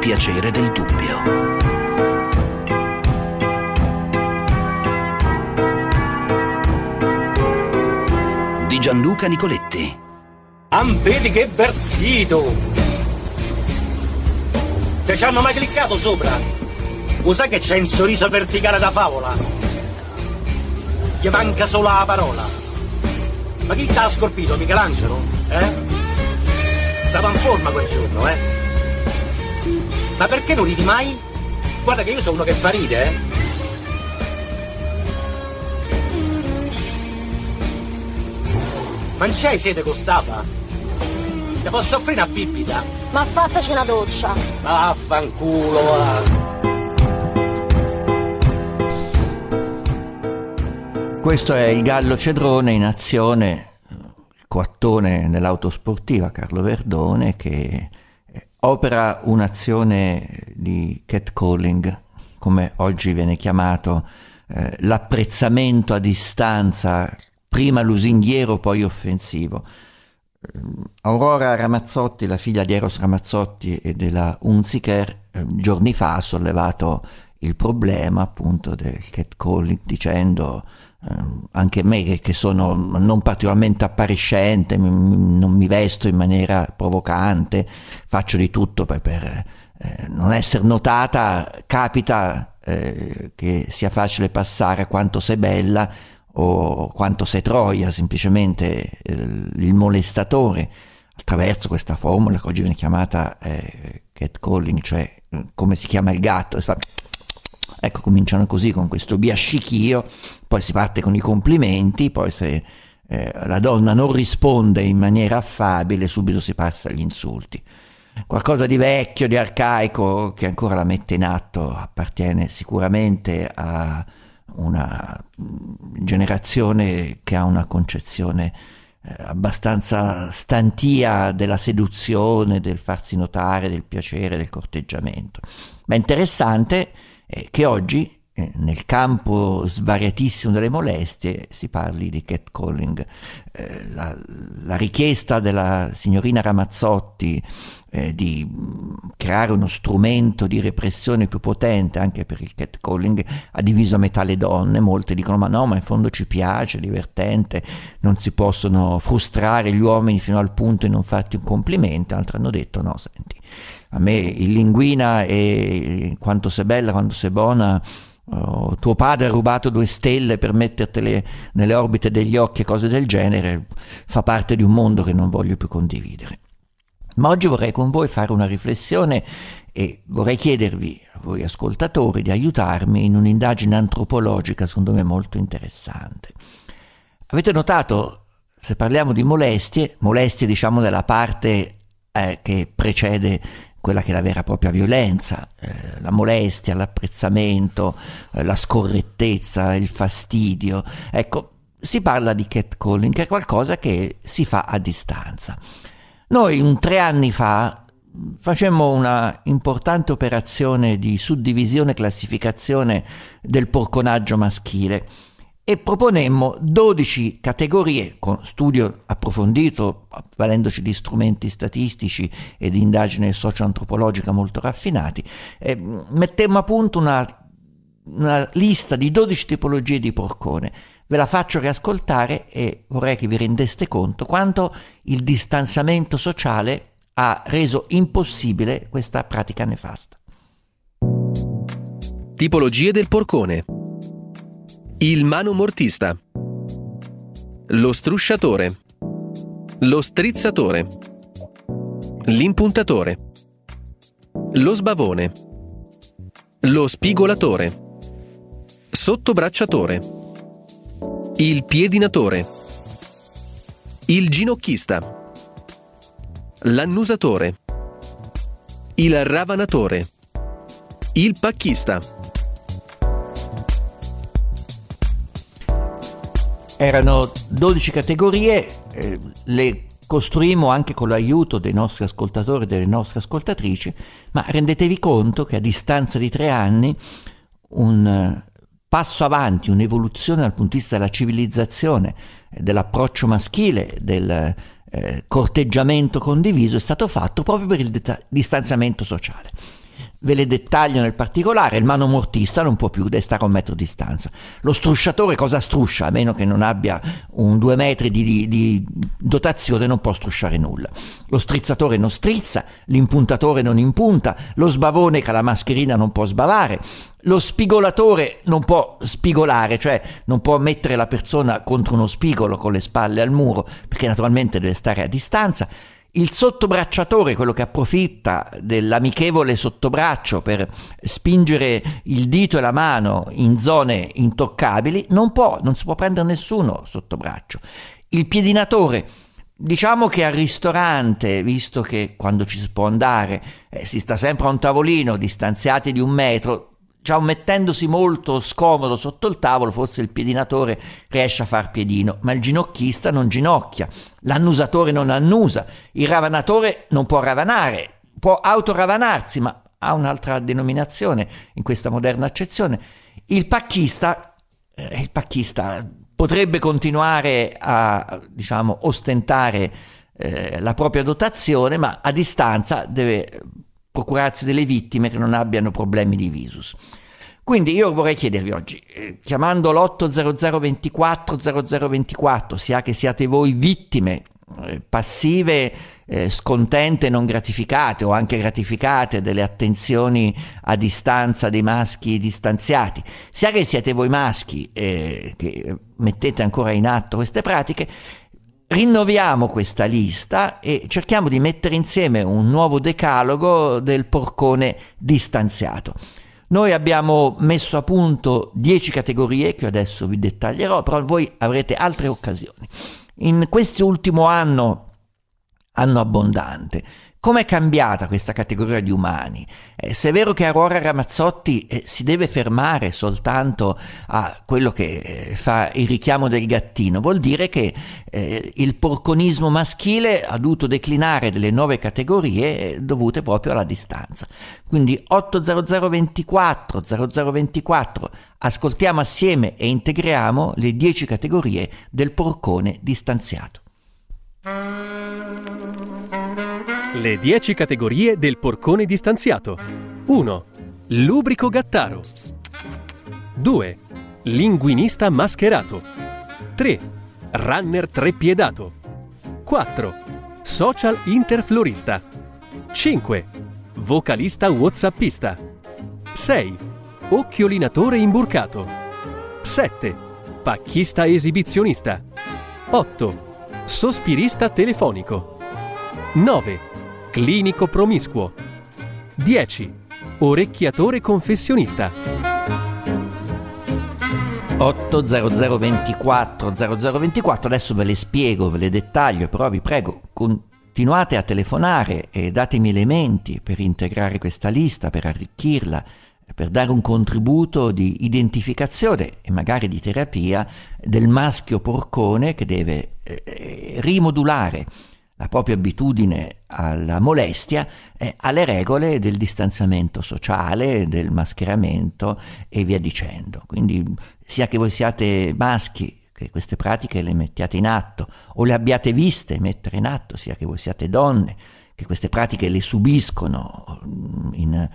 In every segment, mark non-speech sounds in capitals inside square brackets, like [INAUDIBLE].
piacere del dubbio. Di Gianluca Nicoletti. Ampedi che versito! Te ci hanno mai cliccato sopra? Lo sai che c'è un sorriso verticale da favola? Gli manca solo la parola. Ma chi t'ha scorpito, Michelangelo? Eh? Stava in forma quel giorno, eh? Ma perché non ridi mai? Guarda che io sono uno che fa ride, eh? Ma non c'hai sede costata? Ti posso offrire una bibita? Ma fattaci una doccia. Vaffanculo, va. Questo è il Gallo Cedrone in azione, il coattone nell'autosportiva Carlo Verdone che opera un'azione di catcalling, come oggi viene chiamato, eh, l'apprezzamento a distanza, prima lusinghiero poi offensivo. Aurora Ramazzotti, la figlia di Eros Ramazzotti e della Unziker, eh, giorni fa ha sollevato il problema appunto del catcalling dicendo eh, anche me che sono non particolarmente appariscente, mi, non mi vesto in maniera provocante, faccio di tutto per, per eh, non essere notata, capita eh, che sia facile passare quanto sei bella o quanto sei troia, semplicemente eh, il molestatore attraverso questa formula che oggi viene chiamata eh, catcalling, cioè eh, come si chiama il gatto, e fa Ecco, cominciano così con questo biascichio, poi si parte con i complimenti, poi se eh, la donna non risponde in maniera affabile, subito si passa agli insulti. Qualcosa di vecchio, di arcaico, che ancora la mette in atto, appartiene sicuramente a una generazione che ha una concezione eh, abbastanza stantia della seduzione, del farsi notare, del piacere, del corteggiamento. Ma interessante eh, che oggi eh, nel campo svariatissimo delle molestie si parli di catcalling. Eh, la, la, richiesta della signorina Ramazzotti eh, di mm, creare uno strumento di repressione più potente anche per il catcalling ha diviso a metà le donne, molte dicono ma no, ma in fondo ci piace, è divertente, non si possono frustrare gli uomini fino al punto di non farti un complimento, altri hanno detto no, senti, a me il linguina e quanto sei bella, quanto sei buona, oh, tuo padre ha rubato due stelle per mettertele nelle orbite degli occhi e cose del genere, fa parte di un mondo che non voglio più condividere. Ma oggi vorrei con voi fare una riflessione e vorrei chiedervi, voi ascoltatori, di aiutarmi in un'indagine antropologica secondo me molto interessante. Avete notato, se parliamo di molestie, molestie diciamo della parte eh, che precede quella che è la vera e propria violenza, eh, la molestia, l'apprezzamento, eh, la scorrettezza, il fastidio. Ecco, si parla di catcalling, che è qualcosa che si fa a distanza. Noi tre anni fa facemmo una importante operazione di suddivisione e classificazione del porconaggio maschile e proponemmo 12 categorie con studio approfondito, valendoci di strumenti statistici e di indagine socio-antropologica molto raffinati, eh, mettemmo a punto una, una lista di 12 tipologie di porcone. Ve la faccio riascoltare e vorrei che vi rendeste conto quanto il distanziamento sociale ha reso impossibile questa pratica nefasta. Tipologie del porcone. Il manomortista. Lo strusciatore. Lo strizzatore. L'impuntatore. Lo sbavone. Lo spigolatore. Sottobracciatore. Il piedinatore. Il ginocchista. L'annusatore. Il ravanatore. Il pacchista. Erano 12 categorie, eh, le costruimmo anche con l'aiuto dei nostri ascoltatori e delle nostre ascoltatrici, ma rendetevi conto che a distanza di tre anni un eh, passo avanti, un'evoluzione dal punto di vista della civilizzazione, dell'approccio maschile, del eh, corteggiamento condiviso è stato fatto proprio per il distanziamento sociale. Ve le dettaglio nel particolare, il manomortista non può più stare a un metro di distanza. Lo strusciatore cosa struscia? A meno che non abbia un due metri di, di, di dotazione non può strusciare nulla. Lo strizzatore non strizza, l'impuntatore non impunta, lo sbavone che ha la mascherina non può sbavare, lo spigolatore non può spigolare, cioè non può mettere la persona contro uno spigolo con le spalle al muro, perché naturalmente deve stare a distanza. Il sottobracciatore, quello che approfitta dell'amichevole sottobraccio per spingere il dito e la mano in zone intoccabili, non può, non si può prendere nessuno sottobraccio. Il piedinatore, diciamo che al ristorante, visto che quando ci si può andare eh, si sta sempre a un tavolino distanziati di un metro, diciamo, mettendosi molto scomodo sotto il tavolo, forse il piedinatore riesce a far piedino, ma il ginocchista non ginocchia, l'annusatore non annusa, il ravanatore non può ravanare, può autoravanarsi, ma ha un'altra denominazione in questa moderna accezione. Il pacchista, eh, il pacchista potrebbe continuare a, diciamo, ostentare eh, la propria dotazione, ma a distanza deve procurarsi delle vittime che non abbiano problemi di visus. Quindi io vorrei chiedervi oggi, eh, chiamando l'80024 0024, sia che siate voi vittime eh, passive, eh, scontente, non gratificate o anche gratificate delle attenzioni a distanza dei maschi distanziati, sia che siate voi maschi eh, che mettete ancora in atto queste pratiche, rinnoviamo questa lista e cerchiamo di mettere insieme un nuovo decalogo del porcone distanziato. Noi abbiamo messo a punto 10 categorie che adesso vi dettaglierò, però voi avrete altre occasioni. In quest'ultimo anno, anno abbondante, Com'è cambiata questa categoria di umani? Eh, se è vero che Aurora Ramazzotti eh, si deve fermare soltanto a quello che eh, fa il richiamo del gattino, vuol dire che eh, il porconismo maschile ha dovuto declinare delle nuove categorie eh, dovute proprio alla distanza. Quindi 80024 0024 ascoltiamo assieme e integriamo le 10 categorie del porcone distanziato. Le 10 categorie del porcone distanziato. 1. Lubrico gattaro. 2. Linguinista mascherato. 3. Runner trepiedato. 4. Social interflorista. 5. Vocalista whatsappista. 6. Occhiolinatore imburcato. 7. Pacchista esibizionista. 8. Sospirista telefonico. 9 clinico promiscuo. 10. Orecchiatore confessionista. 80024 0024, adesso ve le spiego, ve le dettaglio, però vi prego, continuate a telefonare e datemi elementi per integrare questa lista, per arricchirla, per dare un contributo di identificazione e magari di terapia del maschio porcone che deve eh, rimodulare la propria abitudine alla molestia eh, alle regole del distanziamento sociale, del mascheramento e via dicendo. Quindi sia che voi siate maschi che queste pratiche le mettiate in atto o le abbiate viste mettere in atto, sia che voi siate donne che queste pratiche le subiscono mm, in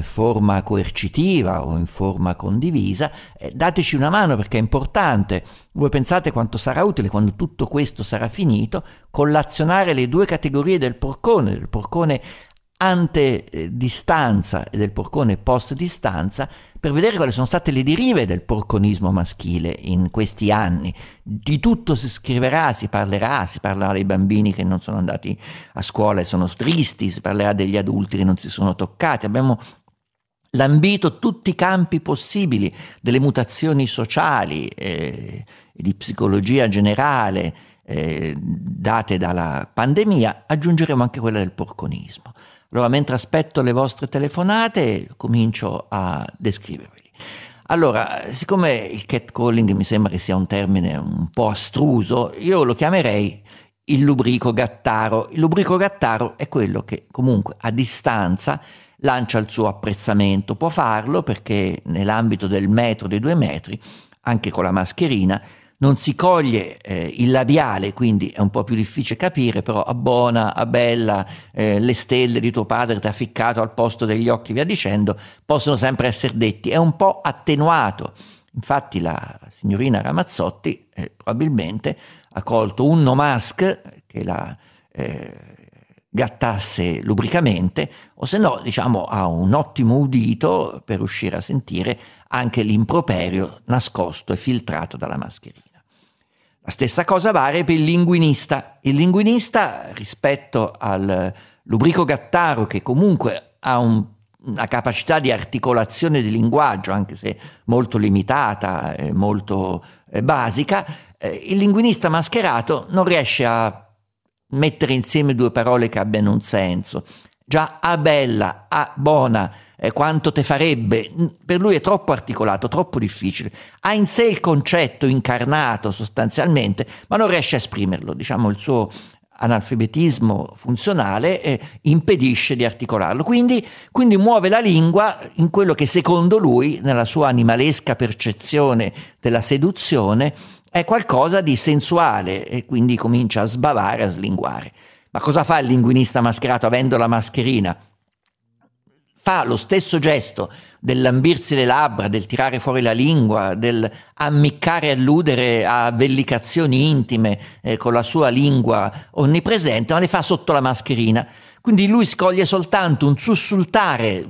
forma coercitiva o in forma condivisa, eh, dateci una mano perché è importante. Voi pensate quanto sarà utile quando tutto questo sarà finito, collazionare le due categorie del porcone, del porcone ante distanza e del porcone post distanza per vedere quali sono state le derive del porconismo maschile in questi anni. Di tutto si scriverà, si parlerà, si parlerà dei bambini che non sono andati a scuola e sono tristi, si parlerà degli adulti che non si sono toccati. Abbiamo lambito tutti i campi possibili delle mutazioni sociali e di psicologia generale eh, date dalla pandemia, aggiungeremo anche quella del porconismo. Allora, mentre aspetto le vostre telefonate, comincio a descriverveli. Allora, siccome il catcalling mi sembra che sia un termine un po' astruso, io lo chiamerei il lubrico gattaro. Il lubrico gattaro è quello che comunque a distanza lancia il suo apprezzamento. Può farlo perché nell'ambito del metro dei due metri, anche con la mascherina, non si coglie eh, il labiale, quindi è un po' più difficile capire, però abbona, abella, eh, le stelle di tuo padre ti ha ficcato al posto degli occhi, via dicendo, possono sempre essere detti. È un po' attenuato. Infatti la signorina Ramazzotti eh, probabilmente ha colto un no mask che la eh, gattasse lubricamente o se no diciamo ha un ottimo udito per riuscire a sentire anche l'improperio nascosto e filtrato dalla mascherina. La stessa cosa vale per il linguinista. Il linguinista rispetto al lubrico gattaro che comunque ha un, una capacità di articolazione di linguaggio, anche se molto limitata e molto eh, basica, eh, il linguinista mascherato non riesce a mettere insieme due parole che abbiano un senso. Già a bella, a buona, eh, quanto te farebbe, per lui è troppo articolato, troppo difficile. Ha in sé il concetto incarnato sostanzialmente, ma non riesce a esprimerlo, diciamo il suo analfabetismo funzionale eh, impedisce di articolarlo. Quindi, quindi, muove la lingua in quello che secondo lui, nella sua animalesca percezione della seduzione, è qualcosa di sensuale e quindi comincia a sbavare, a slinguare. Ma cosa fa il linguinista mascherato avendo la mascherina? fa lo stesso gesto del lambirsi le labbra, del tirare fuori la lingua, del ammiccare e alludere a vellicazioni intime eh, con la sua lingua onnipresente, ma le fa sotto la mascherina. Quindi lui scoglie soltanto un sussultare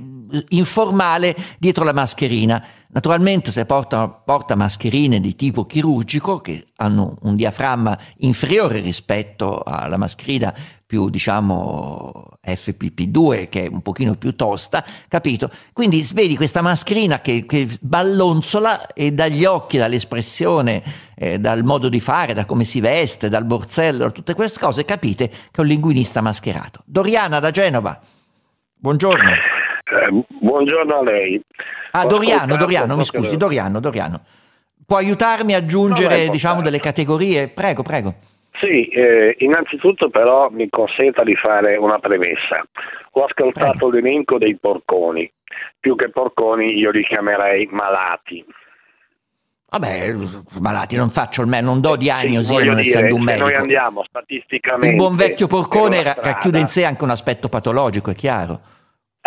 informale dietro la mascherina. Naturalmente se porta, porta, mascherine di tipo chirurgico che hanno un diaframma inferiore rispetto alla mascherina più diciamo FPP2 che è un pochino più tosta, capito? Quindi vedi questa mascherina che, che ballonzola e dagli occhi, dall'espressione, eh, dal modo di fare, da come si veste, dal borsello, tutte queste cose capite che è un linguinista mascherato. Doriana da Genova, buongiorno. Eh, buongiorno a lei. Ah, Doriano, Doriano, mi scusi, Doriano, Doriano. Può aiutarmi a aggiungere, no, diciamo, delle categorie? Prego, prego. Sì, eh, innanzitutto però mi consenta di fare una premessa. Ho ascoltato Prego. l'elenco dei porconi, più che porconi io li chiamerei malati. Vabbè, malati non faccio il me, non do diagnosi sì, non dire, essendo un medico. Noi andiamo statisticamente. Il buon vecchio porcone racchiude in sé anche un aspetto patologico, è chiaro.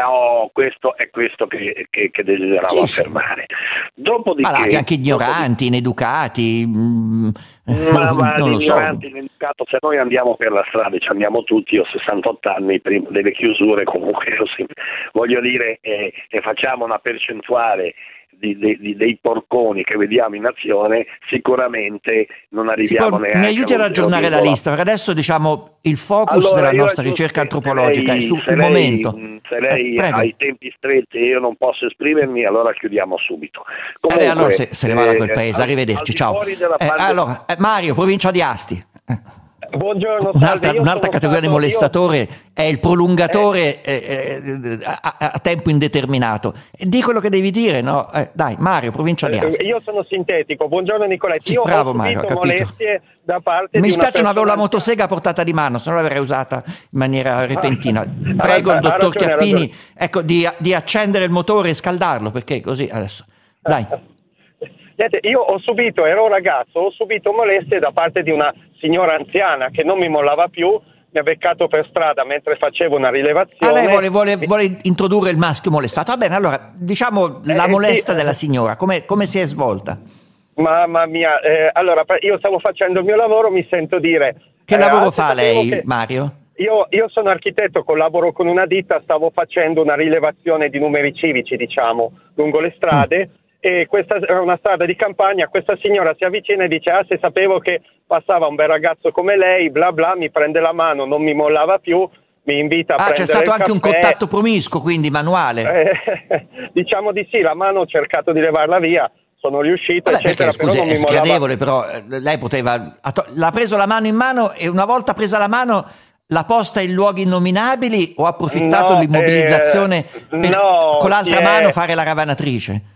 Oh, questo è questo che, che, che desideravo sì, affermare. Dopodiché, Malati anche ignoranti, ineducati. Mm, ma, ma [LAUGHS] non lo so. ineducato, se noi andiamo per la strada, ci andiamo tutti, ho 68 anni, prima delle chiusure comunque, [LAUGHS] voglio dire, eh, e facciamo una percentuale di, di, dei porconi che vediamo in azione, sicuramente non arriviamo può, neanche. Mi aiuti a ragionare la lista, perché adesso diciamo il focus allora, della nostra ricerca antropologica lei, è sul lei, momento. Se lei eh, ha i tempi stretti e io non posso esprimermi, allora chiudiamo subito. Comunque, eh, allora se, se ne va da quel paese, eh, arrivederci, ciao. Eh, allora, eh, Mario, provincia di Asti. Buongiorno, un'altra, un'altra categoria di molestatore io... è il prolungatore eh. Eh, a, a, tempo indeterminato. Di quello che devi dire, no? Eh, dai, Mario, provincia di Asti. Io sono sintetico. Buongiorno Nicoletti. Io bravo Mario, ho molestie da parte Mi spiace non avevo la motosega a portata di mano, se no l'avrei usata in maniera repentina. [LAUGHS] Prego il dottor ragione, Chiappini ecco, di, di accendere il motore e scaldarlo, perché così adesso. Dai. [LAUGHS] Niente, io ho subito, ero ragazzo, ho subito molestie da parte di una signora anziana che non mi mollava più, mi ha beccato per strada mentre facevo una rilevazione. Ah, lei vuole, vuole, vuole introdurre il maschio molestato. Va bene, allora diciamo eh, la molesta sì. della signora, come, come, si è svolta? Mamma mia, eh, allora io stavo facendo il mio lavoro, mi sento dire... Che eh, lavoro fa lei. Mario? Io, io, sono architetto, collaboro con una ditta, stavo facendo una rilevazione di numeri civici, diciamo, lungo le strade. Mm e questa è una strada di campagna, questa signora si avvicina e dice ah se sapevo che passava un bel ragazzo come lei, bla bla, mi prende la mano, non mi mollava più, mi invita a ah, prendere c'è stato anche caffè. un contatto promiscuo, quindi manuale? Eh, [LAUGHS] diciamo di sì, la mano ho cercato di levarla via, sono riuscito, Vabbè, eccetera, perché, scusi, però è sgradevole, però lei poteva... L'ha preso la mano in mano e una volta presa la mano l'ha posta in luoghi innominabili o ha approfittato no, dell'immobilizzazione eh, per no, con l'altra mano fare la ravanatrice?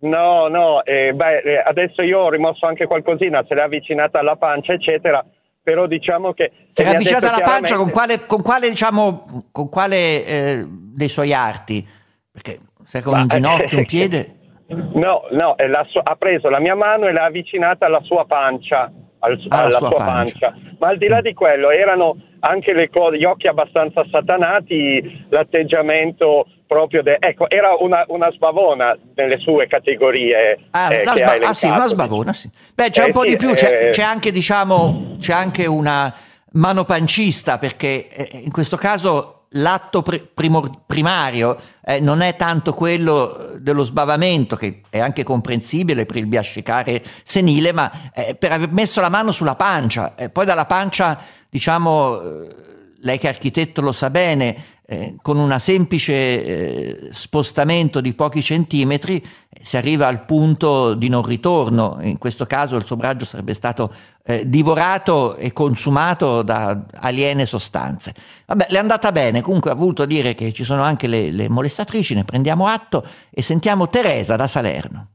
No, no, eh, beh, eh, adesso io ho rimosso anche qualcosina, se l'è avvicinata alla pancia, eccetera, però diciamo che... Se l'è avvicinata alla pancia con quale, con quale diciamo, con quale eh, dei suoi arti? Perché se con un ginocchio, un [LAUGHS] piede... No, no, sua, ha preso la mia mano e l'ha avvicinata alla sua pancia, al, alla, alla sua, sua pancia. pancia. Ma al di là di quello erano anche le gli occhi abbastanza satanati, l'atteggiamento proprio, de, ecco, era una, una, sbavona nelle sue categorie. Ah, eh, sba- ah sì, una sbavona, sì. Beh, c'è eh, un po' sì, di più, c'è, eh, c'è, anche, diciamo, c'è anche una mano pancista, perché eh, in questo caso l'atto primo, primario eh, non è tanto quello dello sbavamento, che è anche comprensibile per il biascicare senile, ma eh, per aver messo la mano sulla pancia. Eh, poi dalla pancia, diciamo, eh, lei che architetto lo sa bene, eh, con un semplice eh, spostamento di pochi centimetri si arriva al punto di non ritorno. In questo caso il suo braccio sarebbe stato eh, divorato e consumato da aliene sostanze. Vabbè, le è andata bene, comunque ha voluto dire che ci sono anche le, le molestatrici, ne prendiamo atto e sentiamo Teresa da Salerno.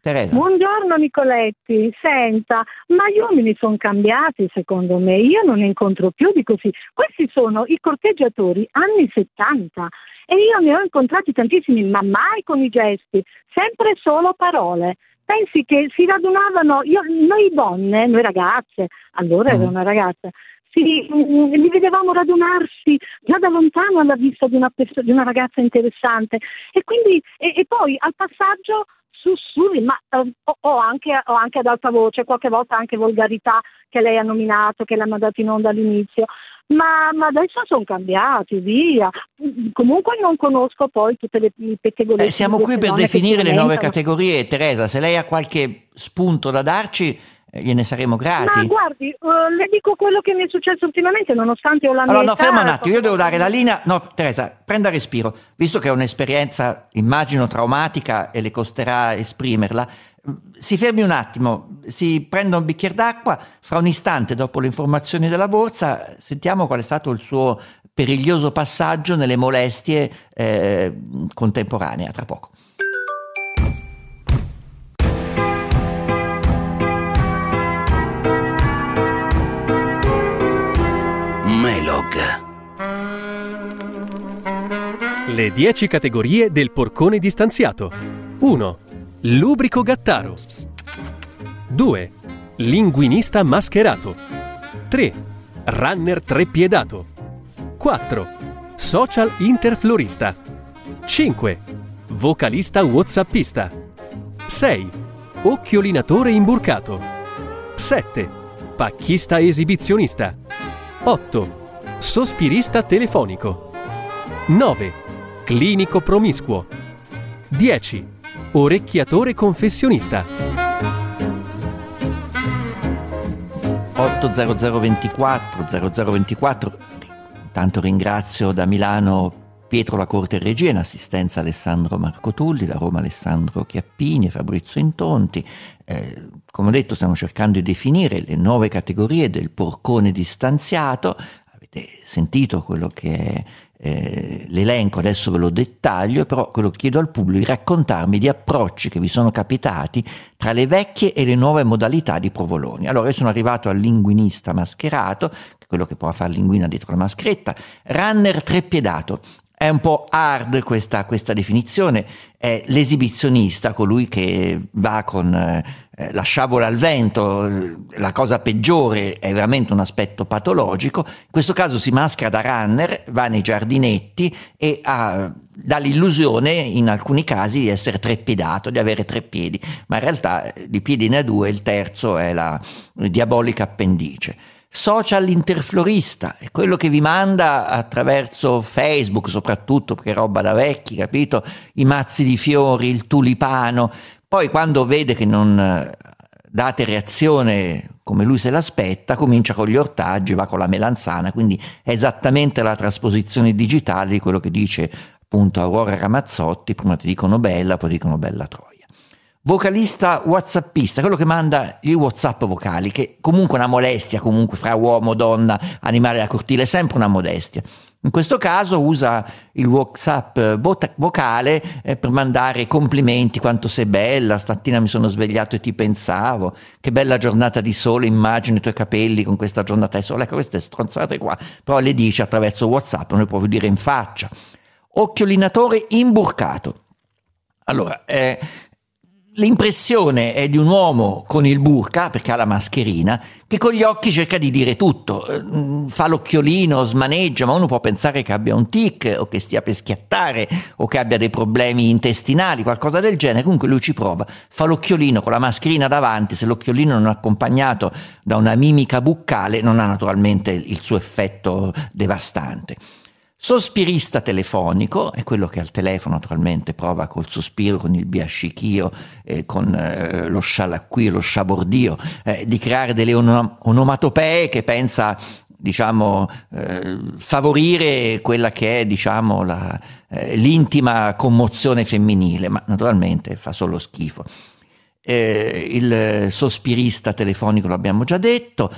Teresa. Buongiorno Nicoletti, senta, ma gli uomini sono cambiati secondo me, io non ne incontro più di così. Questi sono i corteggiatori anni 70 e io ne ho incontrati tantissimi, ma mai con i gesti, sempre solo parole. Pensi che si radunavano, io, noi donne, noi ragazze, allora ero mm. una ragazza, si, li vedevamo radunarsi già da lontano alla vista di una, perso- di una ragazza interessante e quindi e, e poi al passaggio sussurri, ma eh, ho, anche, ho, anche, ad alta voce, qualche volta anche volgarità che lei ha nominato, che l'ha mandato in onda all'inizio. Ma, ma adesso sono cambiati, via. Comunque non conosco poi tutte le, le pettegolezze. Eh, siamo qui per definire le nuove categorie. Teresa, se lei ha qualche spunto da darci, gliene saremo grati. Ma guardi, uh, le dico quello che mi è successo ultimamente, nonostante ho la mia Allora, no, ferma un attimo, io devo dare la linea. No, Teresa, prenda respiro. Visto che è un'esperienza, immagino, traumatica e le costerà esprimerla, si fermi un attimo, si prenda un bicchiere d'acqua, fra un istante, dopo le informazioni della borsa, sentiamo qual è stato il suo periglioso passaggio nelle molestie eh, contemporanee. Tra poco. Le 10 categorie del porcone distanziato. 1. Lubrico gattaro. 2. Linguinista mascherato. 3. Runner trepiedato. 4. Social interflorista. 5. Vocalista whatsappista. 6. Occhiolinatore imburcato. 7. Pacchista esibizionista. 8. Sospirista telefonico. 9 clinico promiscuo. 10. Orecchiatore confessionista. 80024 0024 Intanto ringrazio da Milano Pietro La Corte Regia, in assistenza Alessandro Marco Tulli, da Roma Alessandro Chiappini e Fabrizio Intonti. Eh, come ho detto stiamo cercando di definire le nuove categorie del porcone distanziato. Avete sentito quello che è eh, l'elenco adesso ve lo dettaglio, però quello che chiedo al pubblico è di raccontarmi di approcci che vi sono capitati tra le vecchie e le nuove modalità di provoloni. Allora io sono arrivato al linguinista mascherato, quello che può fare linguina dietro la mascheretta, runner trepiedato. È un po' hard questa, questa definizione, è l'esibizionista, colui che va con eh, la sciabola al vento, la cosa peggiore è veramente un aspetto patologico, in questo caso si maschera da runner, va nei giardinetti e ha, dà l'illusione in alcuni casi di essere treppidato, di avere tre piedi, ma in realtà eh, di piedi ne ha due, il terzo è la diabolica appendice social interflorista, è quello che vi manda attraverso Facebook, soprattutto perché è roba da vecchi, capito? I mazzi di fiori, il tulipano. Poi quando vede che non eh, date reazione come lui se l'aspetta, comincia con gli ortaggi, va con la melanzana, quindi è esattamente la trasposizione digitale di quello che dice appunto Aurora Ramazzotti, prima ti dicono bella, poi dicono bella Troia vocalista whatsappista, quello che manda gli whatsapp vocali, che comunque è una molestia, comunque fra uomo, donna, animale da cortile, è sempre una modestia. In questo caso usa il WhatsApp vocale eh, per mandare complimenti, quanto sei bella, stamattina mi sono svegliato e ti pensavo, che bella giornata di sole, immagino i tuoi capelli con questa giornata di sole, ecco queste stronzate qua, però le dice attraverso WhatsApp, non le può dire in faccia. Occhiolinatore imburcato Allora, eh, L'impressione è di un uomo con il burka, perché ha la mascherina, che con gli occhi cerca di dire tutto, eh, fa l'occhiolino, smaneggia, ma uno può pensare che abbia un tic o che stia per schiattare o che abbia dei problemi intestinali, qualcosa del genere. Comunque lui ci prova, fa l'occhiolino con la mascherina davanti, se l'occhiolino non è accompagnato da una mimica buccale non ha naturalmente il suo effetto devastante. Sospirista telefonico è quello che al telefono naturalmente prova col sospiro, con il biascichio, eh, con eh, lo scialacquio, lo sciabordio, eh, di creare delle onom- onomatopee che pensa diciamo, eh, favorire quella che è diciamo, la, eh, l'intima commozione femminile, ma naturalmente fa solo schifo. Eh, il sospirista telefonico l'abbiamo già detto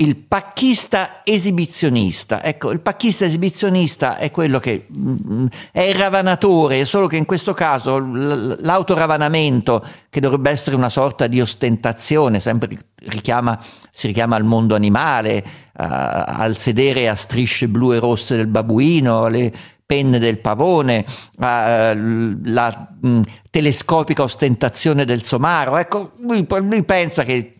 il pacchista esibizionista. Ecco, il pacchista esibizionista è quello che mh, mm, è il ravanatore, solo che in questo caso l'autoravanamento, che dovrebbe essere una sorta di ostentazione, sempre richiama, si richiama al mondo animale, uh, al sedere a strisce blu e rosse del babuino, alle penne del pavone, uh, la mh, mm, telescopica ostentazione del somaro. Ecco, lui, lui pensa che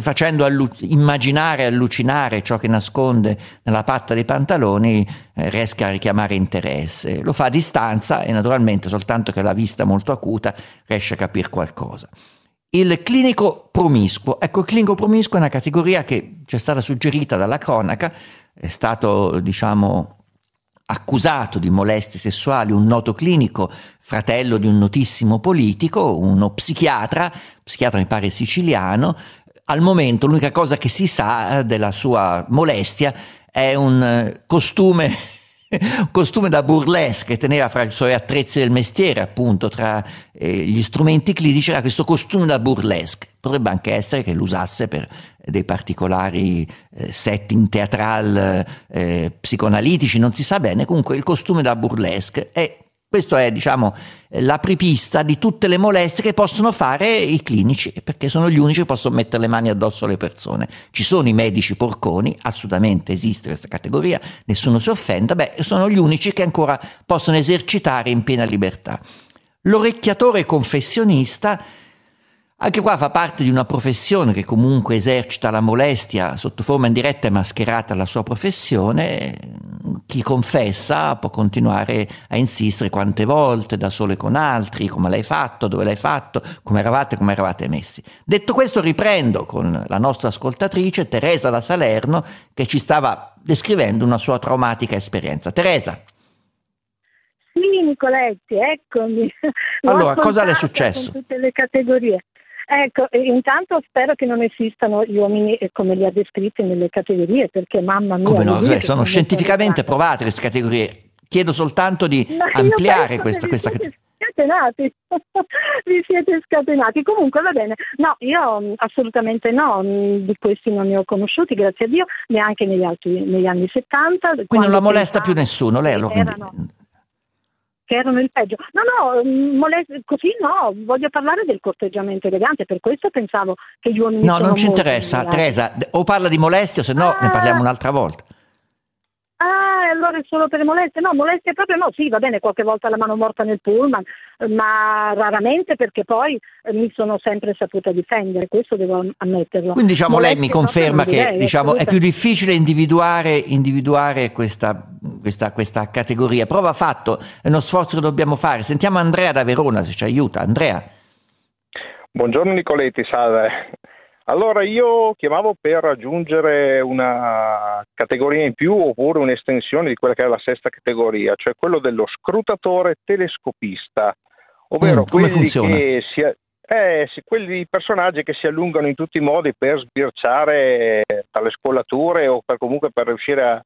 facendo allu- immaginare, allucinare ciò che nasconde nella patta dei pantaloni, eh, riesca a richiamare interesse. Lo fa a distanza e naturalmente soltanto che la vista molto acuta riesce a capire qualcosa. Il clinico promiscuo. Ecco, il clinico promiscuo è una categoria che ci è stata suggerita dalla cronaca, è stato, diciamo, accusato di molestie sessuali un noto clinico, fratello di un notissimo politico, uno psichiatra, psichiatra mi pare siciliano, al momento l'unica cosa che si sa eh, della sua molestia è un eh, costume [LAUGHS] costume da burlesque che teneva fra i suoi attrezzi del mestiere, appunto, tra eh, gli strumenti clinici, era questo costume da burlesque. Potrebbe anche essere che lo usasse per dei particolari setting teatral eh, psicoanalitici, non si sa bene. Comunque il costume da burlesque è questo è, diciamo, l'apripista di tutte le molestie che possono fare i clinici, perché sono gli unici che possono mettere le mani addosso alle persone. Ci sono i medici porconi, assolutamente esiste questa categoria, nessuno si offenda, beh, sono gli unici che ancora possono esercitare in piena libertà. L'orecchiatore confessionista anche qua fa parte di una professione che comunque esercita la molestia sotto forma indiretta e mascherata alla sua professione. Chi confessa può continuare a insistere quante volte, da sole con altri, come l'hai fatto, dove l'hai fatto, come eravate, come eravate messi. Detto questo riprendo con la nostra ascoltatrice Teresa da Salerno che ci stava descrivendo una sua traumatica esperienza. Teresa. Sì, Nicoletti, eccomi. Allora, cosa le è successo? Tutte le categorie. Ecco, intanto spero che non esistano gli uomini eh, come li ha descritti nelle categorie, perché mamma mia... Come no? Cioè, sono scientificamente provate queste categorie. Chiedo soltanto di Ma ampliare questa, questa categoria. Scatenati, [LAUGHS] vi siete scatenati. Comunque va bene, no, io mm, assolutamente no, mm, di questi non ne ho conosciuti, grazie a Dio, neanche negli, altri, negli anni 70. Quindi non la molesta più nessuno, lei allora. Erano, che erano il peggio. No, no, mm, molest- così no, voglio parlare del corteggiamento elegante, per questo pensavo che gli uomini... No, non ci interessa, Teresa, o parla di molestia se no ah. ne parliamo un'altra volta. Ah, allora è solo per le molestie? No, molestie proprio no, sì, va bene, qualche volta la mano morta nel pullman, ma raramente perché poi eh, mi sono sempre saputa difendere, questo devo ammetterlo. Quindi diciamo molestie lei mi conferma che direi, diciamo, è più difficile individuare, individuare questa, questa, questa, categoria. Prova fatto, è uno sforzo che dobbiamo fare. Sentiamo Andrea da Verona se ci aiuta. Andrea. Buongiorno Nicoletti, salve. Allora io chiamavo per aggiungere una categoria in più oppure un'estensione di quella che è la sesta categoria, cioè quello dello scrutatore telescopista, ovvero mm, quelli, che si, eh, quelli personaggi che si allungano in tutti i modi per sbirciare dalle scolature o per comunque per riuscire a,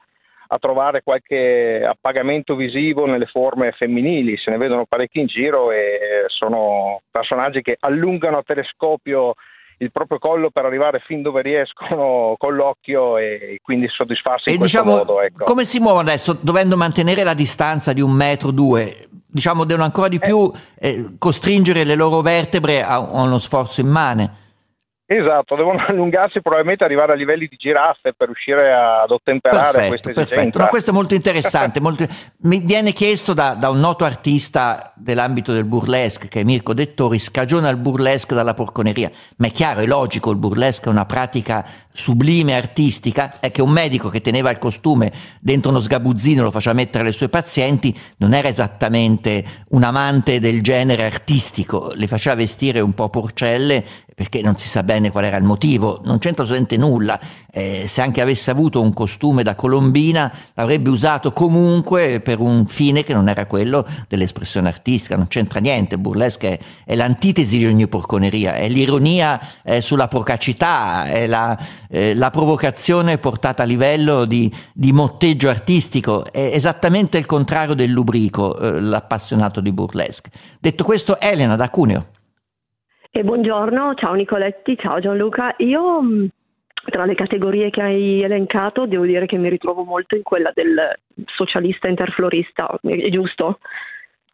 a trovare qualche appagamento visivo nelle forme femminili, se ne vedono parecchi in giro e sono personaggi che allungano a telescopio il proprio collo per arrivare fin dove riescono con l'occhio e quindi soddisfarsi e in diciamo, modo. Ecco. Come si muovono adesso dovendo mantenere la distanza di un metro due? Diciamo devono ancora di più eh. Eh, costringere le loro vertebre a, a uno sforzo immane. Esatto, devono [LAUGHS] allungarsi probabilmente arrivare a livelli di giraffe per riuscire ad ottemperare perfetto, queste perfetto. esigenze. No, questo è molto interessante. [LAUGHS] molto... Mi viene chiesto da, da, un noto artista dell'ambito del burlesque, che è Mirko Dettori, scagiona il burlesque dalla porconeria. Ma è chiaro, è logico, il burlesque è una pratica sublime artistica, è che un medico che teneva il costume dentro uno sgabuzzino lo faceva mettere alle sue pazienti, non era esattamente un amante del genere artistico, le faceva vestire un po' porcelle perché non si sa bene qual era il motivo, non c'entra assolutamente nulla, eh, se anche avesse avuto un costume da colombina l'avrebbe usato comunque per un fine che non era quello dell'espressione artistica, non c'entra niente, burlesque è, è l'antitesi di ogni porconeria, è l'ironia eh, sulla procacità, è la, eh, la, provocazione portata a livello di, di, motteggio artistico, è esattamente il contrario del lubrico, eh, l'appassionato di burlesque. Detto questo, Elena da Cuneo. E buongiorno, ciao Nicoletti, ciao Gianluca. Io mm, tra le categorie che hai elencato devo dire che mi ritrovo molto in quella del socialista interflorista, è giusto?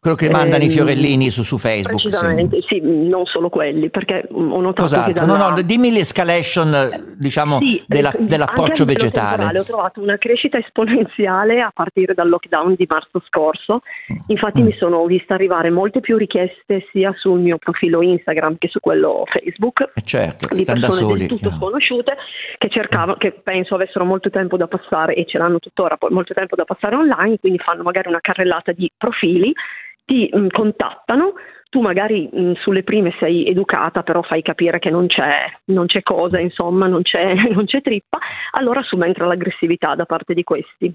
Quello che mandano eh, i fiorellini su, su Facebook. Precisamente, sì. sì. non solo quelli, perché ho notato Cos'altro? che dalla... No, no, dimmi l'escalation, diciamo, sì, della, dell'approccio vegetale. Ho trovato una crescita esponenziale a partire dal lockdown di marzo scorso. Infatti mm. mi sono vista arrivare molte più richieste sia sul mio profilo Instagram che su quello Facebook. Eh certo, di persone soli, del tutto sconosciute che cercavano, che penso avessero molto tempo da passare e ce l'hanno tuttora, molto tempo da passare online, quindi fanno magari una carrellata di profili ti mh, mm, contattano, tu magari mh, mm, sulle prime sei educata, però fai capire che non c'è, non c'è cosa, insomma, non c'è, [LAUGHS] non c'è trippa, allora subentra l'aggressività da parte di questi.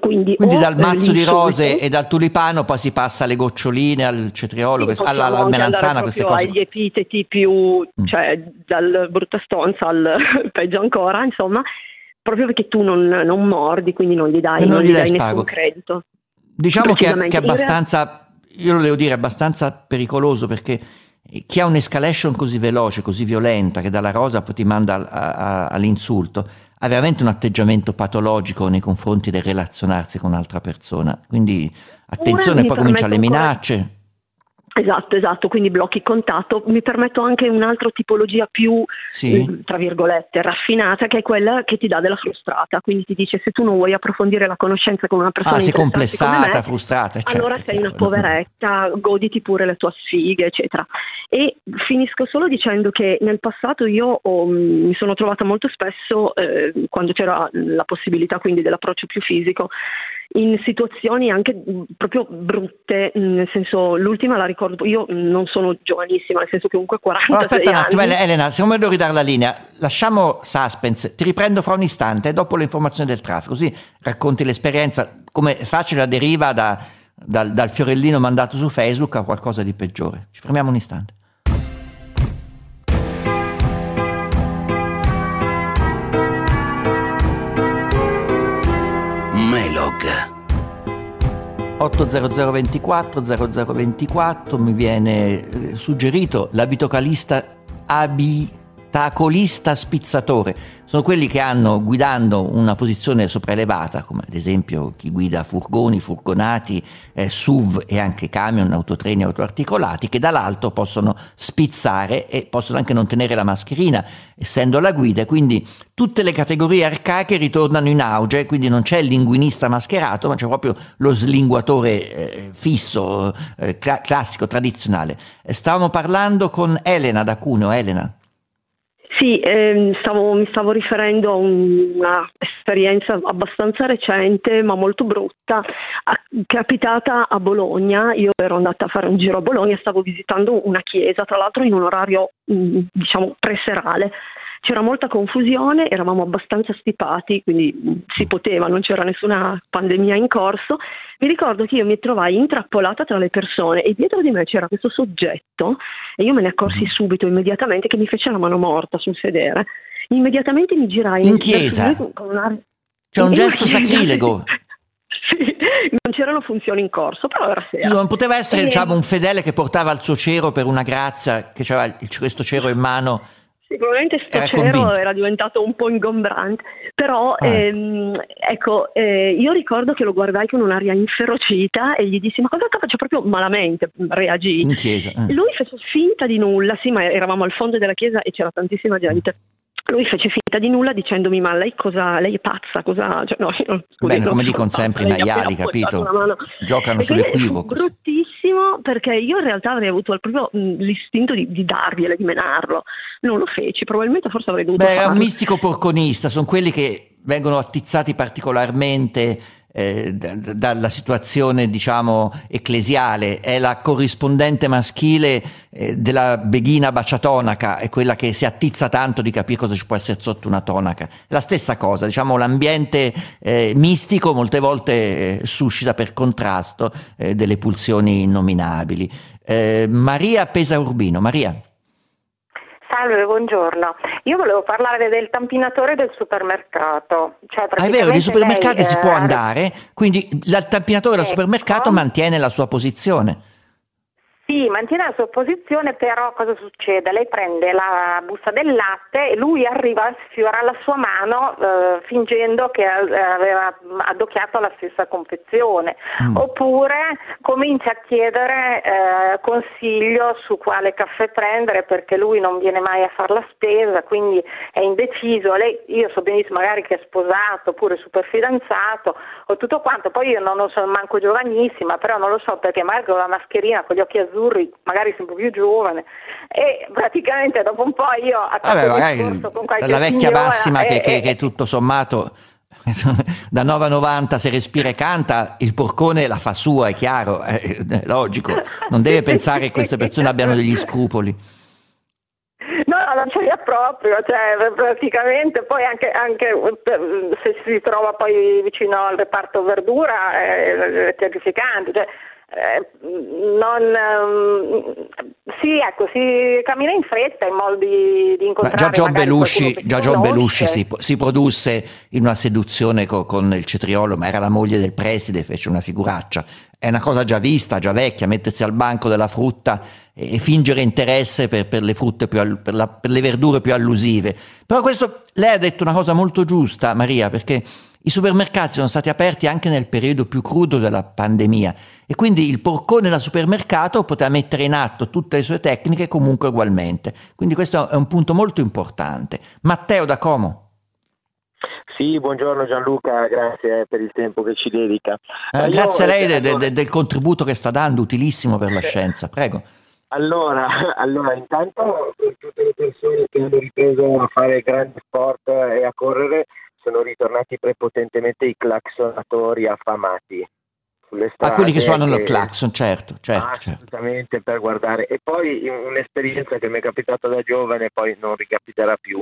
Quindi, quindi dal mazzo di rose e dal tulipano poi si passa alle goccioline, al cetriolo, sì, alla, alla melanzana, queste cose. agli epiteti più, mm. cioè dal brutta stonza al [LAUGHS] peggio ancora, insomma, proprio perché tu non, non mordi, quindi non gli dai, non, non gli dai nessun credito. Diciamo che, che è abbastanza io lo devo dire, abbastanza pericoloso perché chi ha un'escalation così veloce, così violenta, che dalla rosa poi ti manda a, a, all'insulto, ha veramente un atteggiamento patologico nei confronti del relazionarsi con un'altra persona. Quindi attenzione, poi comincia le minacce. Esatto, esatto, quindi blocchi contatto. Mi permetto anche un'altra tipologia più, sì. Eh, tra virgolette, raffinata, che è quella che ti dà della frustrata. Quindi ti dice se tu non vuoi approfondire la conoscenza con una persona ah, sei complessata, me, frustrata, certo, allora sei una poveretta, goditi pure le tue sfighe, eccetera. E finisco solo dicendo che nel passato io mm, mi sono trovata molto spesso, eh, quando c'era la possibilità quindi dell'approccio più fisico, in situazioni anche mm, proprio brutte, mm, nel senso l'ultima la ricordo, io non sono giovanissima, nel senso che comunque 40 anni. aspetta un attimo, Elena, secondo me devo ridare la linea, lasciamo suspense, ti riprendo fra un istante dopo le informazioni del traffico, così racconti l'esperienza, come facile la deriva da, dal, dal fiorellino mandato su Facebook a qualcosa di peggiore. Ci fermiamo un istante. 80024 0024 mi viene eh, suggerito l'abitocalista abitacolista spizzatore sono quelli che hanno guidando una posizione sopraelevata, come ad esempio chi guida furgoni, furgonati, eh, SUV e anche camion, autotreni, autoarticolati, che dall'alto possono spizzare e possono anche non tenere la mascherina, essendo la guida, quindi tutte le categorie arcaiche ritornano in auge, quindi non c'è il linguinista mascherato, ma c'è proprio lo slinguatore eh, fisso, eh, cl- classico, tradizionale. Stavamo parlando con Elena da Cuneo, Elena. Sì, ehm, stavo, mi stavo riferendo a un'esperienza abbastanza recente ma molto brutta, a, capitata a Bologna. Io ero andata a fare un giro a Bologna, stavo visitando una chiesa, tra l'altro in un orario mh, diciamo preserale c'era molta confusione, eravamo abbastanza stipati, quindi si poteva, non c'era nessuna pandemia in corso. Mi ricordo che io mi trovai intrappolata tra le persone e dietro di me c'era questo soggetto e io me ne accorsi subito, immediatamente, che mi fece la mano morta sul sedere. Immediatamente mi girai in chiesa. Con una... C'è un gesto sacrilego. [LAUGHS] sì, non c'erano funzioni in corso, però era sera. non poteva essere e... diciamo, un fedele che portava il suo cero per una grazia, che aveva questo cero in mano Sicuramente sto era diventato un po' ingombrante, però ah. ehm, ecco, eh, io ricordo che lo guardai con un'aria inferocita e gli dissi ma cosa faccio proprio malamente, reagì. In chiesa. Eh. Lui fece finta di nulla, sì ma eravamo al fondo della chiesa e c'era tantissima gente. Lui fece finta di nulla dicendomi ma lei cosa, lei è pazza, cosa... Cioè, no, scusi, Bene, come dicono sempre i maiali, capito? Giocano sull'equivoco. Bruttissimo perché io in realtà avrei avuto proprio l'istinto di, di dargliele, di menarlo. Non lo feci, probabilmente forse avrei dovuto Beh, farlo. è un mistico porconista, sono quelli che vengono attizzati particolarmente eh, dalla situazione diciamo ecclesiale, è la corrispondente maschile eh, della beghina baciatonaca, è quella che si attizza tanto di capire cosa ci può essere sotto una tonaca. La stessa cosa, diciamo l'ambiente eh, mistico molte volte eh, suscita per contrasto eh, delle pulsioni innominabili. Maria Pesa Urbino, Maria. Salve, buongiorno. Io volevo parlare del tampinatore del supermercato. Cioè, ah, è vero, nei supermercati lei, si può andare, quindi il tampinatore del ecco. supermercato mantiene la sua posizione. Sì, mantiene la sua posizione, però cosa succede? Lei prende la busta del latte e lui arriva, sfiora la sua mano eh, fingendo che aveva addocchiato la stessa confezione, mm. oppure comincia a chiedere eh, consiglio su quale caffè prendere perché lui non viene mai a fare la spesa, quindi è indeciso. Lei, io so benissimo magari che è sposato oppure super fidanzato o tutto quanto, poi io non, non sono manco giovanissima, però non lo so perché magari con la mascherina, con gli occhi azzurri, azzurri, magari sempre più giovane, e praticamente dopo un po' io Vabbè, magari la vecchia massima che, che, che tutto sommato [LAUGHS] da 9 a 90 se respira e canta, il porcone la fa sua, è chiaro, è, logico, non deve [LAUGHS] pensare che queste persone abbiano degli scrupoli. No, non ce li ha proprio, cioè praticamente poi anche, anche, se si trova poi vicino al reparto verdura è, è terrificante, cioè, eh, non, um, sì, ecco, si cammina in fretta in modo di, di incontrare già John Belushi, già John Belushi si, si, produsse in una seduzione co, con il cetriolo, ma era la moglie del preside, fece una figuraccia. È una cosa già vista, già vecchia, mettersi al banco della frutta e, e fingere interesse per, per le frutte più, per, la, per le verdure più allusive. Però questo, lei ha detto una cosa molto giusta, Maria, perché i supermercati sono stati aperti anche nel periodo più crudo della pandemia e quindi il porcone da supermercato poteva mettere in atto tutte le sue tecniche comunque ugualmente. Quindi questo è un punto molto importante. Matteo da Como. Sì, buongiorno Gianluca, grazie per il tempo che ci dedica. Eh, grazie a lei de, de, del contributo che sta dando, utilissimo per la scienza, prego. Allora, [LAUGHS] allora, intanto per tutte le persone che hanno ripreso a fare grandi sport e a correre, sono ritornati prepotentemente i claxonatori affamati. Sulle strade, ah, quelli che suonano il claxon, certo, certo, certo. Assolutamente certo. per guardare. E poi un'esperienza che mi è capitata da giovane, poi non ricapiterà più.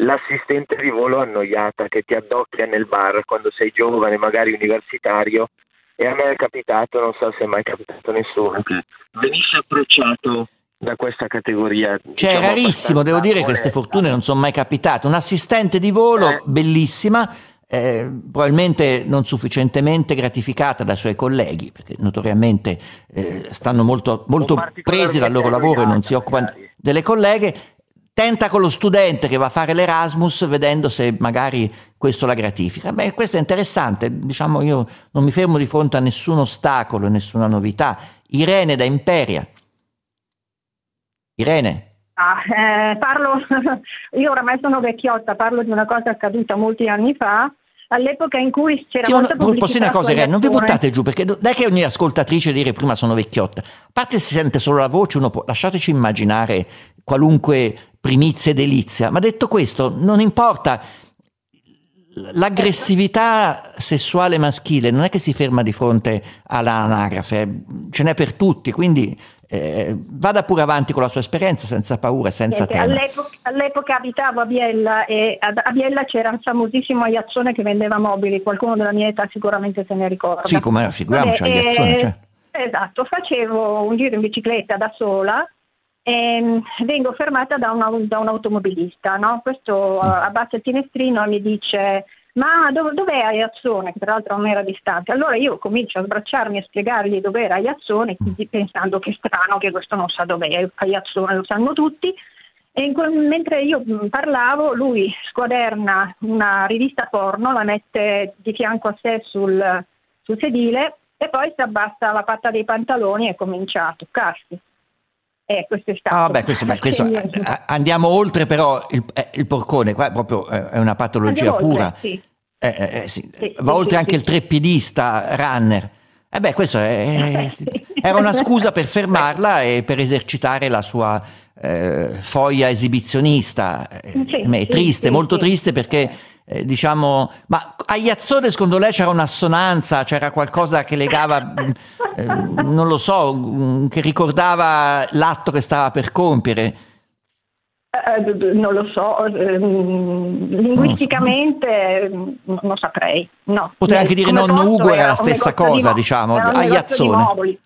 L'assistente di volo annoiata che ti addocchia nel bar quando sei giovane, magari universitario, e a me è capitato, non so se è mai capitato a nessuno, che venisse approcciato da questa categoria. Cioè, diciamo, è rarissimo, devo dire che queste fortune non sono mai capitate. Un assistente di volo eh. bellissima, eh, probabilmente non sufficientemente gratificata dai suoi colleghi, perché notoriamente eh, stanno molto, molto presi dal loro lavoro e non si occupano delle colleghe. Tenta con lo studente che va a fare l'Erasmus vedendo se magari questo la gratifica. Beh, questo è interessante, diciamo io non mi fermo di fronte a nessun ostacolo, nessuna novità. Irene da Imperia. Irene. Ah, eh, parlo, [LAUGHS] io oramai sono vecchiotta, parlo di una cosa accaduta molti anni fa, all'epoca in cui c'era sì, molta no, Posso dire una cosa, Irene, non vi buttate giù, perché dai che ogni ascoltatrice dire prima sono vecchiotta. A parte si sente solo la voce, uno può, lasciateci immaginare qualunque primizia e delizia, ma detto questo, non importa, l'aggressività sessuale maschile non è che si ferma di fronte all'anagrafe, ce n'è per tutti, quindi eh, vada pure avanti con la sua esperienza senza paura, senza tema. All'epoca, all'epoca, abitavo a Biella e a Biella c'era il famosissimo Aiazzone che vendeva mobili, qualcuno della mia età sicuramente se ne ricorda. Sì, come figuriamoci, Aiazzone. Eh, cioè. Esatto, facevo un giro in bicicletta da sola e vengo fermata da, una, da un automobilista, no? questo sì. abbassa il finestrino e mi dice ma dov- dov'è Aiazzone, che tra l'altro non era distante. Allora io comincio a sbracciarmi e spiegargli dov'era Aiazzone, quindi pensando che è strano che questo non sa dov'è Aiazzone, lo sanno tutti. e quel, mentre io parlavo, lui squaderna una rivista porno, la mette di fianco a sé sul, sul sedile e poi si abbassa la patta dei pantaloni e comincia a toccarsi. Eh, questo è stato. Ah, vabbè, questo, beh, [LAUGHS] questo, eh, andiamo oltre, però il, eh, il, porcone qua è proprio eh, è una patologia andiamo pura. Oltre, sì. Eh, eh, sì. Sì, Va oltre anche il treppiedista runner. Eh beh, questo è, [LAUGHS] era una scusa per fermarla e per esercitare la sua foglia esibizionista. è triste, molto triste perché eh, diciamo, ma a Iazzone secondo lei c'era un'assonanza, c'era qualcosa che legava, [LAUGHS] eh, non lo so, che ricordava l'atto che stava per compiere? Eh, non lo so, ehm, linguisticamente non, so. Non saprei. No. Potrei anche dire nonno Ugo era la stessa cosa, diciamo, a Iazzone.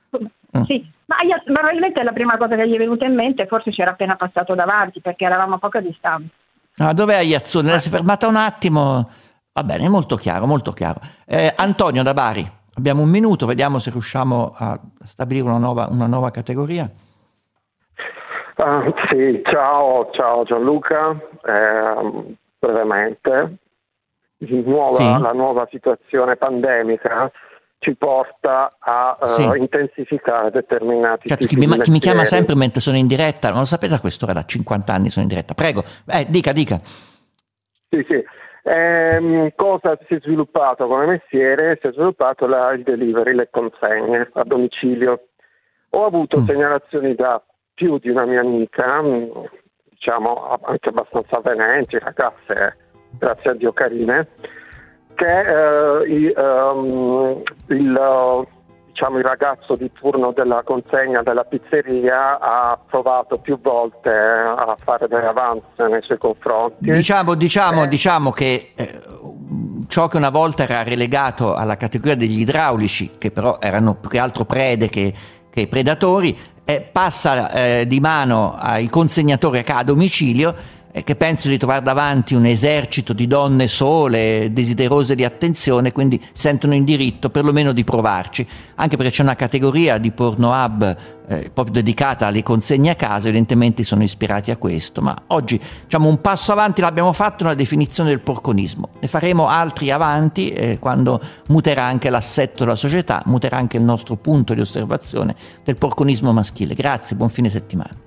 Mm. Sì, ma, ma probabilmente la prima cosa che gli è venuta in mente forse c'era appena passato davanti perché eravamo a poca distanza. Ah, dov'è Iazzone? Lei si è fermata un attimo. Va bene, molto chiaro, molto chiaro. Eh, Antonio da Bari, abbiamo un minuto, vediamo se riusciamo a stabilire una nuova, una nuova categoria. Uh, sì, ciao, ciao Gianluca, eh, brevemente. Nuova, sì. La nuova situazione pandemica ci porta a uh, sì. intensificare determinati certo, chi mi, chi mi, chiama sempre mentre sono in diretta, non lo sapete a quest'ora da 50 anni sono in diretta, prego, eh, dica, dica. Sì, sì. Eh, cosa si è sviluppato come mestiere? Si è sviluppato la, il delivery, le consegne a domicilio. Ho avuto mm. segnalazioni da più di una mia amica, mm, diciamo anche abbastanza avvenenti, ragazze, grazie a Dio carine, che eh, i, um, il, diciamo, il, ragazzo di turno della consegna della pizzeria ha provato più volte a fare delle avanze nei suoi confronti. Diciamo, diciamo, eh. diciamo che eh, ciò che una volta era relegato alla categoria degli idraulici, che però erano più che altro prede che, che predatori, eh, passa eh, di mano ai consegnatori a domicilio che penso di trovare davanti un esercito di donne sole, desiderose di attenzione, quindi sentono in diritto perlomeno di provarci, anche perché c'è una categoria di porno hub eh, proprio dedicata alle consegne a casa, evidentemente sono ispirati a questo, ma oggi diciamo un passo avanti l'abbiamo fatto nella definizione del porconismo, ne faremo altri avanti eh, quando muterà anche l'assetto della società, muterà anche il nostro punto di osservazione del porconismo maschile. Grazie, buon fine settimana.